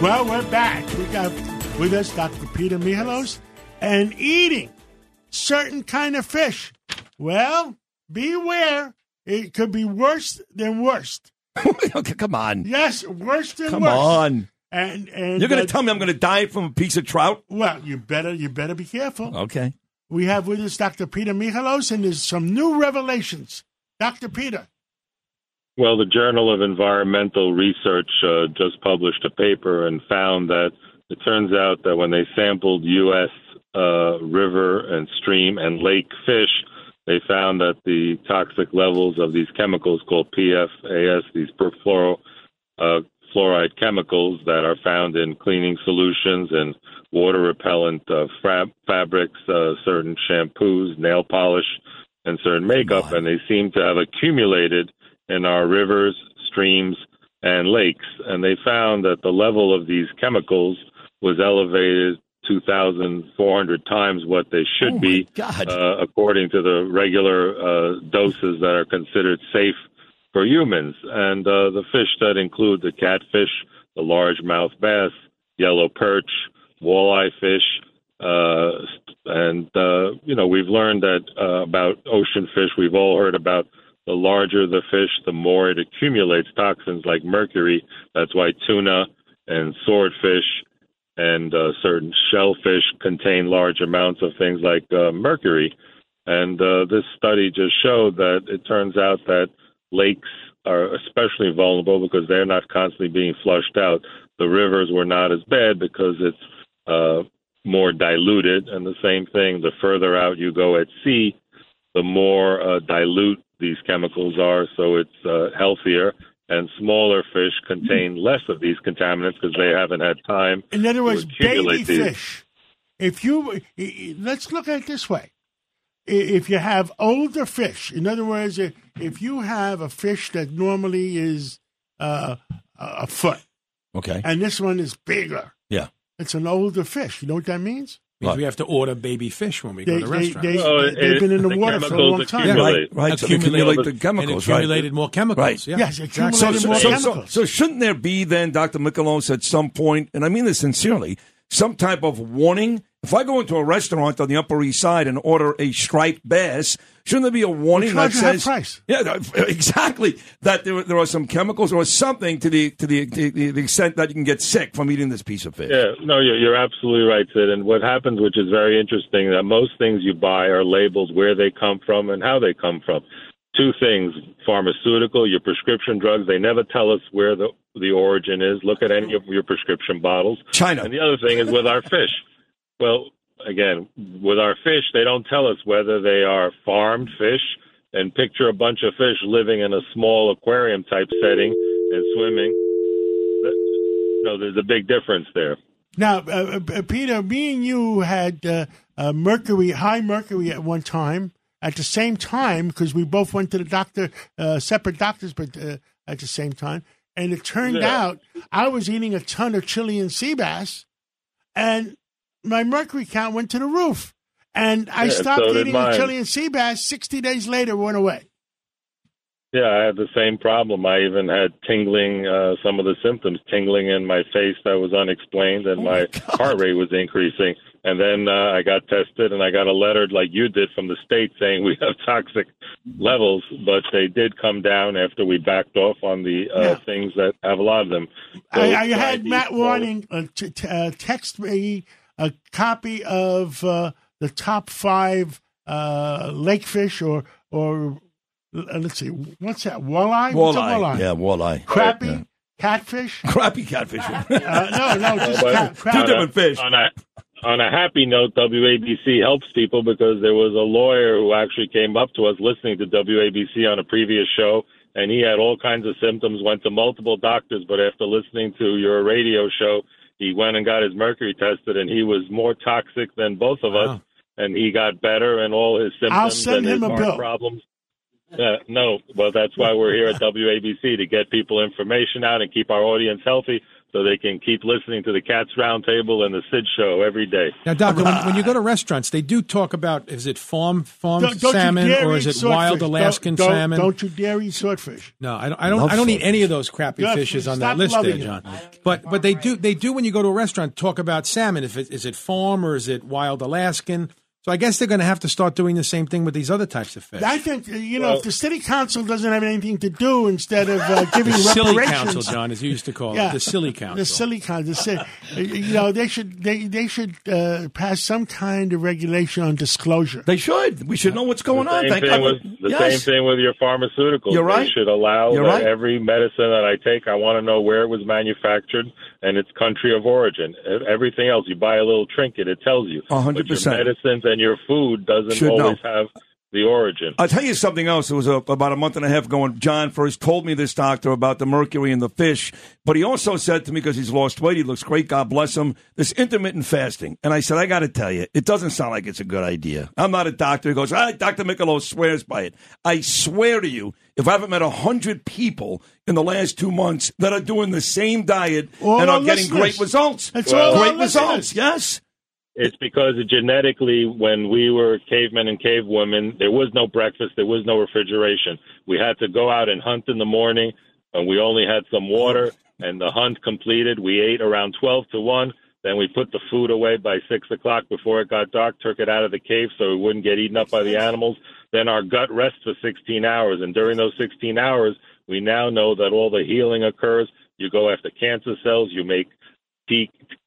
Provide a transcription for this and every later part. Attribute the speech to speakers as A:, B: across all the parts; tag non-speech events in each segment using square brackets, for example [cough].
A: Well, we're back. We got with us Dr. Peter Michalos and eating certain kind of fish. Well, beware. It could be worse than worst. [laughs]
B: okay, come on.
A: Yes, worse than
B: Come
A: worst.
B: on.
A: And and
B: You're going
A: uh,
B: to tell me I'm going to die from a piece of trout?
A: Well, you better you better be careful.
B: Okay.
A: We have with us Dr. Peter Michalos, and there's some new revelations. Dr. Peter.
C: Well, the Journal of Environmental Research uh, just published a paper and found that it turns out that when they sampled U.S. Uh, river and stream and lake fish, they found that the toxic levels of these chemicals called PFAS, these perfluoro uh, fluoride chemicals that are found in cleaning solutions and water repellent uh, fra- fabrics, uh, certain shampoos, nail polish, and certain makeup, and they seem to have accumulated in our rivers, streams, and lakes. And they found that the level of these chemicals was elevated 2,400 times what they should
B: Oh,
C: be. Uh, according to the regular uh, doses that are considered safe for humans. And uh, the fish that include the catfish, the largemouth bass, yellow perch, walleye fish, uh, and uh, you know we've learned that uh, about ocean fish. We've all heard about the larger the fish, the more it accumulates toxins like mercury. That's why tuna and swordfish and uh, certain shellfish contain large amounts of things like uh, mercury. And uh, this study just showed that it turns out that lakes are especially vulnerable because they're not constantly being flushed out. The rivers were not as bad because it's uh, more diluted. And the same thing, the further out you go at sea, the more uh, dilute these chemicals are, so it's uh, healthier. And smaller fish contain less of these contaminants because they haven't had time.
A: In other words,
C: to
A: baby
C: these.
A: fish. If you i- i- let's look at it this way: if you have older fish, in other words, if you have a fish that normally is uh, a a foot,
B: Okay.
A: and this one is bigger,
B: Yeah.
A: it's an older fish. You know what that means?
D: Means we have to order baby fish when we
A: They-
D: go to
A: they-
D: restaurants.
A: they-
C: Oh, it-
A: they've been in the
C: the
A: water for a
C: chemicals
A: long time.
C: accumulate.
B: Right, right. So they accumulate the chemicals,
D: and accumulated
B: right?
D: more chemicals.
B: Right.
D: Yeah.
A: Yes,
D: exactly.
A: accumulated
B: so,
A: more
B: so, so,
A: chemicals.
B: so shouldn't there be then, Dr. Michalos, at some point, and I mean this sincerely, some type of warning? If I go into a restaurant on the Upper East Side and order a striped bass, shouldn't there be a warning
A: charge
B: that says,
A: price.
B: yeah, [laughs] exactly, that there, there are some chemicals or something to the to the, to the extent that you can get sick from eating this piece of fish?
C: Yeah, no, you're, you're absolutely right, Sid. And what happens, which is very interesting, that most things you buy are labeled where they come from and how they come from. Two things: pharmaceutical, your prescription drugs. They never tell us where the the origin is. Look at any of your prescription bottles.
B: China.
C: And the other thing is with our fish. Well, again, with our fish, they don't tell us whether they are farmed fish. And picture a bunch of fish living in a small aquarium type setting and swimming. No, there's a big difference there.
A: Now, uh, uh, Peter, me and you had uh, uh, mercury, high mercury at one time. At the same time, because we both went to the doctor, uh, separate doctors, but uh, at the same time. And it turned
C: Yeah.
A: out I was eating a ton of Chilean sea bass, and my mercury count went to the roof. And I
C: Yeah,
A: stopped
C: so
A: eating the. Chilean sea bass. Sixty days later, went away.
C: Yeah, I had the same problem. I even had tingling, uh, some of the symptoms, tingling in my face that was unexplained, and my heart rate was increasing. And then uh, I got tested, and I got a letter like you did from the state saying we have [laughs] toxic levels, but they did come down after we backed off on the uh,
A: Yeah.
C: things that have a lot of them. So
A: I, I had Matt Warning uh, t- t- uh, text me a copy of uh, the top five uh, lake fish or or uh, let's see, what's that? Walleye? What's a
B: Walleye. Yeah, walleye.
A: Crappie?
B: Yeah.
A: Catfish? [laughs]
B: Crappy catfish.
A: Uh, no, no, just
C: But
A: cat,
B: Two
C: on a-
B: different fish.
C: On a, on a happy note, WABC helps people because there was a lawyer who actually came up to us listening to WABC on a previous show and he had all kinds of symptoms. Went to multiple doctors, but after listening to your radio show, he went and got his mercury tested, and he was more toxic than both of us.
D: Wow.
C: And he got better, and all his symptoms
A: I'll send
C: and his
A: him a
C: heart
A: bill.
C: problems. Uh, no, well, that's why we're here at WABC to get people information out and keep our audience healthy, so they can keep listening to the Cats Roundtable and the Sid Show every day.
D: Now, doctor, when, when you go to [laughs] restaurants, they do talk about is it farm farm
A: Don't, don't
D: salmon or is
A: eat
D: it wild
A: swordfish.
D: Alaskan
A: don't, don't,
D: salmon?
A: Don't you dare eat swordfish.
D: No, I don't. I don't. I don't eat any of those crappy
A: Yeah,
D: fishes on
A: stop
D: that list there. John. But but they do they do when you go to a restaurant talk about salmon. If it, is it farm or is it wild Alaskan? So I guess they're going to have to start doing the same thing with these other types of fish.
A: I think uh, you know
C: Well-
A: if the city council doesn't have anything to do instead of uh, [laughs] giving
D: the silly
A: reparations,
D: council, John, as you used to call
A: Yeah.
D: it, the silly council.
A: the silly council, the si- uh, you know they should they they should uh, pass some kind of regulation on disclosure.
B: They should. We should know what's going on. Thank God.
C: with the
B: yes.
C: same thing with your pharmaceuticals.
B: You're right.
C: They should allow that
B: right.
C: every medicine that I take, I want to know where it was manufactured and its country of origin. Everything else, you buy a little trinket, it tells you.
B: A hundred
C: But your medicines and your food doesn't
B: Should
C: always
B: know.
C: have the origin.
B: I'll tell you something else. It was a, about a month and a half ago when John first told me this, doctor, about the mercury in the fish. But he also said to me, because he's lost weight, he looks great, God bless him, this intermittent fasting. And I said, I got to tell you, it doesn't sound like it's a good idea. I'm not a doctor. He goes, ah, Dr. Michalos swears by it. I swear to you, if I haven't met a hundred people in the last two months that are doing the same diet
A: All
B: and are getting
A: listeners.
B: great results,
A: That's
B: great results,
A: listeners.
B: yes.
C: It's because genetically, when we were cavemen and cavewomen, there was no breakfast, there was no refrigeration. We had to go out and hunt in the morning, and we only had some water. And the hunt completed, we ate around twelve to one. Then we put the food away by six o'clock before it got dark. Took it out of the cave so it wouldn't get eaten up by the animals. Then our gut rests for 16 hours, and during those 16 hours, we now know that all the healing occurs. You go after cancer cells, you make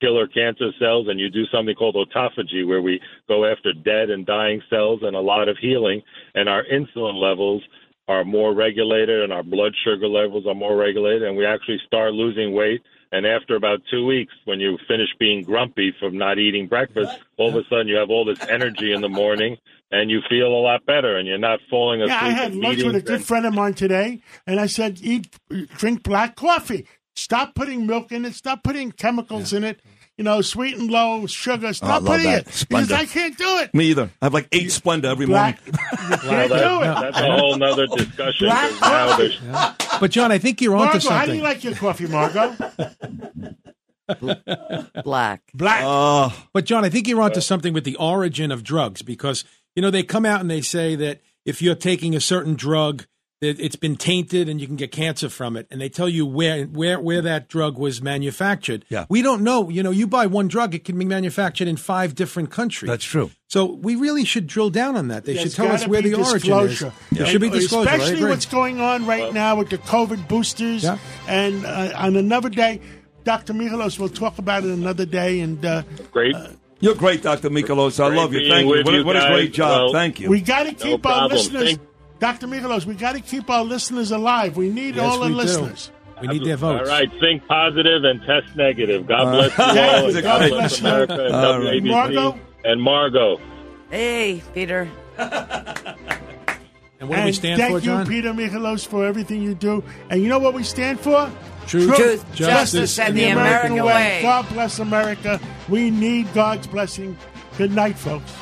C: killer cancer cells, and you do something called autophagy, where we go after dead and dying cells, and a lot of healing. And our insulin levels are more regulated, and our blood sugar levels are more regulated, and we actually start losing weight. And after about two weeks, when you finish being grumpy from not eating breakfast, all of a sudden you have all this energy in the morning, and you feel a lot better, and you're not falling asleep.
A: Yeah, I had lunch with a good friend of mine today, and I said, "Eat, drink black coffee. Stop putting milk in it. Stop putting chemicals in it. You know, sweet and low sugar. Oh, Stop
B: love
A: putting
B: that.
A: it because I can't do it.
B: Me either. I have like eight Splenda every
A: Black,
B: morning. [laughs]
A: you can't
C: that-
A: do it.
C: that's a whole nother discussion.
A: Black
C: now
A: coffee.
D: But John, I think you're onto
A: Margot, how do
D: something.
A: you like your coffee, Margot? [laughs]
E: Black.
A: Black.
B: Oh,
D: But John, I think you're onto something with the origin of drugs because you know they come out and they say that if you're taking a certain drug, that it's been tainted and you can get cancer from it, and they tell you where where where that drug was manufactured.
B: Yeah.
D: we don't know. You know, you buy one drug, it can be manufactured in five different countries.
B: that's true.
D: So we really should drill down on that. They
A: There's
D: should tell us where
A: be
D: the origin
A: disclosure.
D: is. There should be
A: And
D: disclosure.
A: Especially
D: agree.
A: what's going on right now with the COVID boosters.
D: Yeah.
A: And uh, on another day, Dr. Michalos will talk about it another day. And uh,
C: great.
B: You're great, Dr. Michalos. I
C: Great
B: love you. Thank you. What, a-
C: you
B: what a great job.
C: Well,
B: Thank you.
A: we got to keep our
C: problem.
A: listeners,
C: Thank-
A: Dr. Michalos, we got to keep our listeners alive. We need
D: Yes,
A: all the
D: we do.
A: listeners.
D: We need their votes.
C: All right, think positive and test negative. God uh, bless you [laughs] all. and
A: God
C: God
A: bless
C: bless. America and
B: All right.
C: WABC
A: Margot?
C: and Margot.
E: Hey, Peter. [laughs]
D: And what do we stand
A: thank
D: for,
A: you,
D: John?
A: Peter Michalos, for everything you do. And you know what we stand for?
D: Truth,
E: Truth, justice, and the American way.
A: God bless America. We need God's blessing. Good night, folks.